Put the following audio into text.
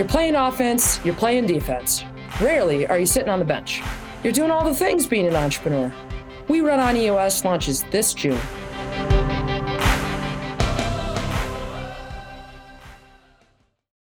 You're playing offense, you're playing defense. Rarely are you sitting on the bench. You're doing all the things being an entrepreneur. We Run on EOS launches this June